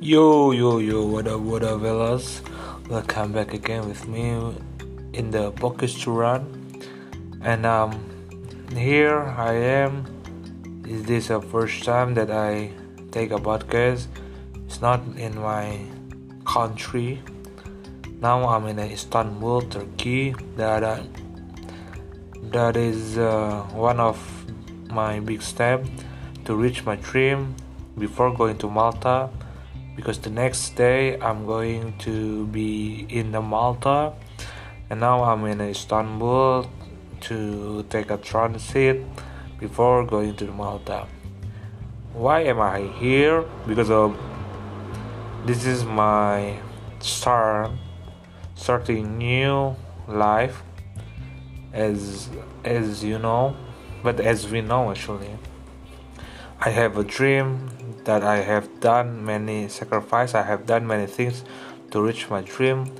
Yo, yo, yo, what up, what up, fellas? Welcome back again with me in the podcast to run. And um, here I am. Is this the first time that I take a podcast? It's not in my country. Now I'm in Istanbul, Turkey. That uh, that is uh, one of my big steps to reach my dream before going to Malta because the next day I'm going to be in the Malta and now I'm in Istanbul to take a transit before going to Malta. Why am I here? Because of this is my start starting new life as as you know but as we know actually I have a dream that I have done many sacrifices, I have done many things to reach my dream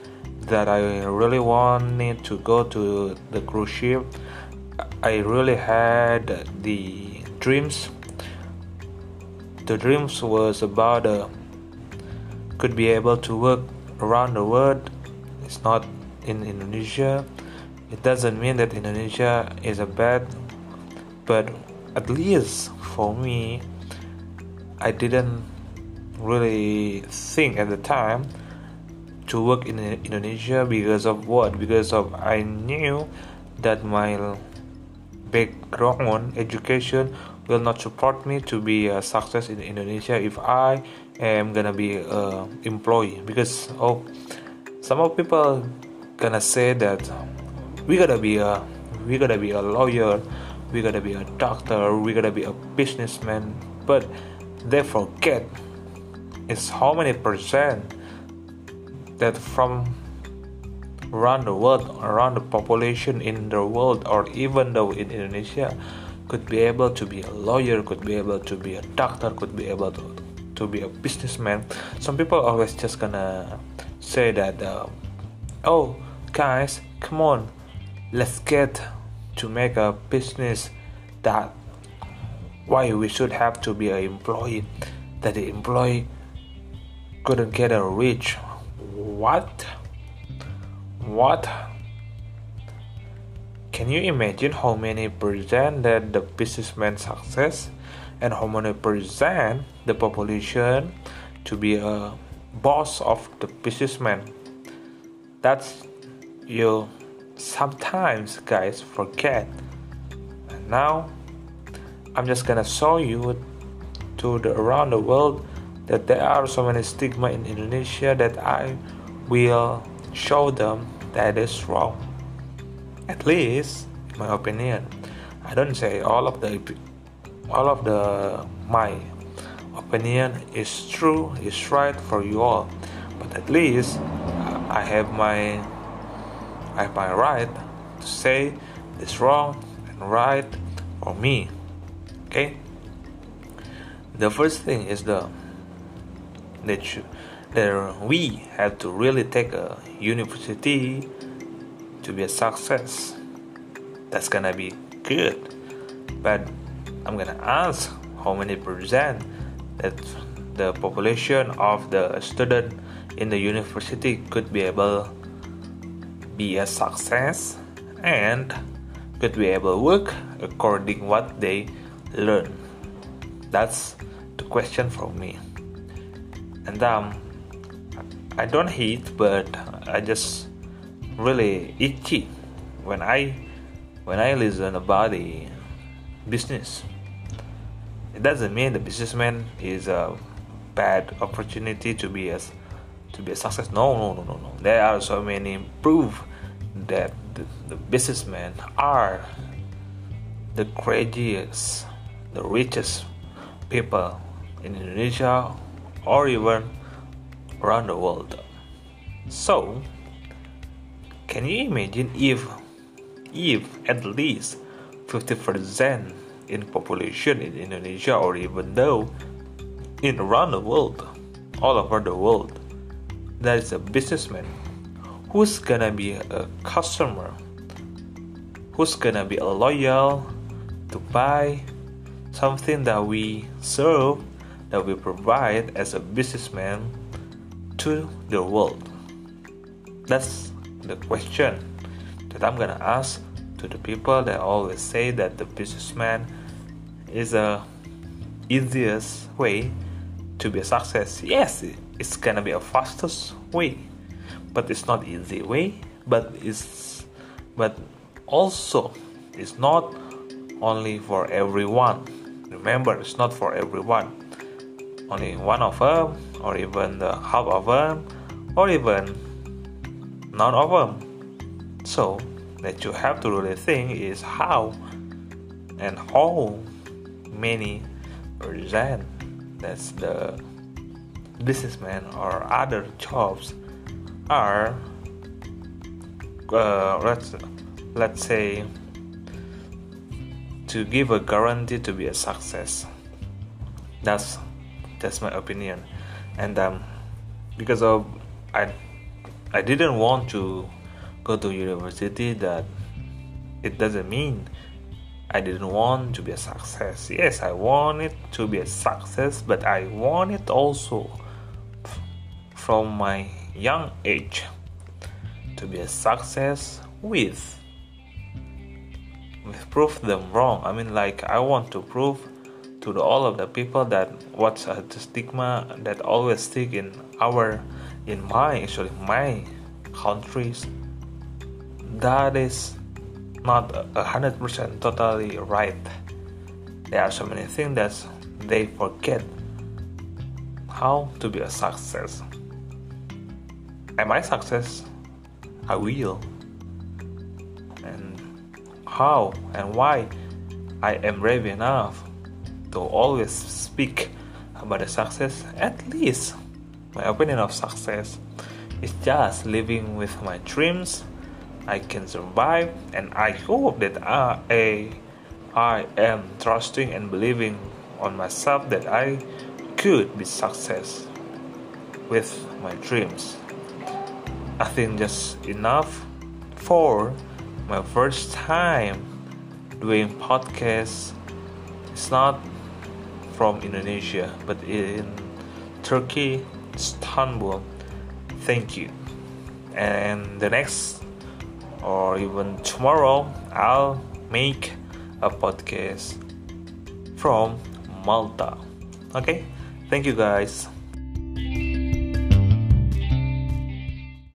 that I really wanted to go to the cruise ship. I really had the dreams. The dreams was about uh, could be able to work around the world. It's not in Indonesia. It doesn't mean that Indonesia is a bad, but at least for me, I didn't really think at the time to work in Indonesia because of what? Because of I knew that my background education will not support me to be a success in Indonesia if I am gonna be a employee because of some of people gonna say that we gotta be a we gotta be a lawyer we gotta be a doctor we gotta be a businessman but they forget it's how many percent that from around the world around the population in the world or even though in indonesia could be able to be a lawyer could be able to be a doctor could be able to, to be a businessman. Some people always just gonna say that uh, oh guys come on let's get to make a business that why we should have to be an employee that the employee couldn't get a rich what? What? Can you imagine how many percent that the businessman success and how many percent the population to be a boss of the businessman? That's you sometimes guys forget. And now I'm just gonna show you to the around the world that there are so many stigma in Indonesia that I will show them that is wrong. At least, in my opinion, I don't say all of the all of the my opinion is true is right for you all, but at least I have my I have my right to say it's wrong and right for me? Okay? The first thing is the that, you, that we have to really take a university to be a success. That's gonna be good. But i'm gonna ask how many percent that the population of the student in the university could be able be a success and could be able to work according what they learn? That's the question for me. And um, I don't hate, but I just really itchy when I when I listen about the business. It doesn't mean the businessman is a bad opportunity to be a to be a success. No, no, no, no, no. There are so many proof that the, the businessmen are the craziest the richest people in Indonesia or even around the world. So, can you imagine if if at least 50% in population in Indonesia or even though in around the world, all over the world, there is a businessman who's gonna be a customer, who's gonna be a loyal to buy something that we serve that we provide as a businessman to the world? That's the question that I'm gonna ask to the people that always say that the businessman is a easiest way to be a success. Yes, it's gonna be a fastest way, but it's not easy way. But it's but also it's not only for everyone. Remember, it's not for everyone. Only one of them, or even the half of them, or even none of them. So that you have to really think is how and how many percent that's the businessman or other jobs are uh, let's let's say to give a guarantee to be a success that's that's my opinion and um, because of I I didn't want to go to university that it doesn't mean I didn't want to be a success. Yes, I want it to be a success, but I want it also from my young age to be a success with with prove them wrong. I mean, like I want to prove to the, all of the people that what's a stigma that always stick in our in my actually my countries that is not a hundred percent totally right. There are so many things that they forget how to be a success. Am I success? I will. And how and why I am brave enough to always speak about the success, at least my opinion of success is just living with my dreams I can survive, and I hope that I, I am trusting and believing on myself that I could be success with my dreams. I think just enough for my first time doing podcast. It's not from Indonesia, but in Turkey, Istanbul. Thank you. And the next or even tomorrow I'll make a podcast from Malta. Okay, thank you guys.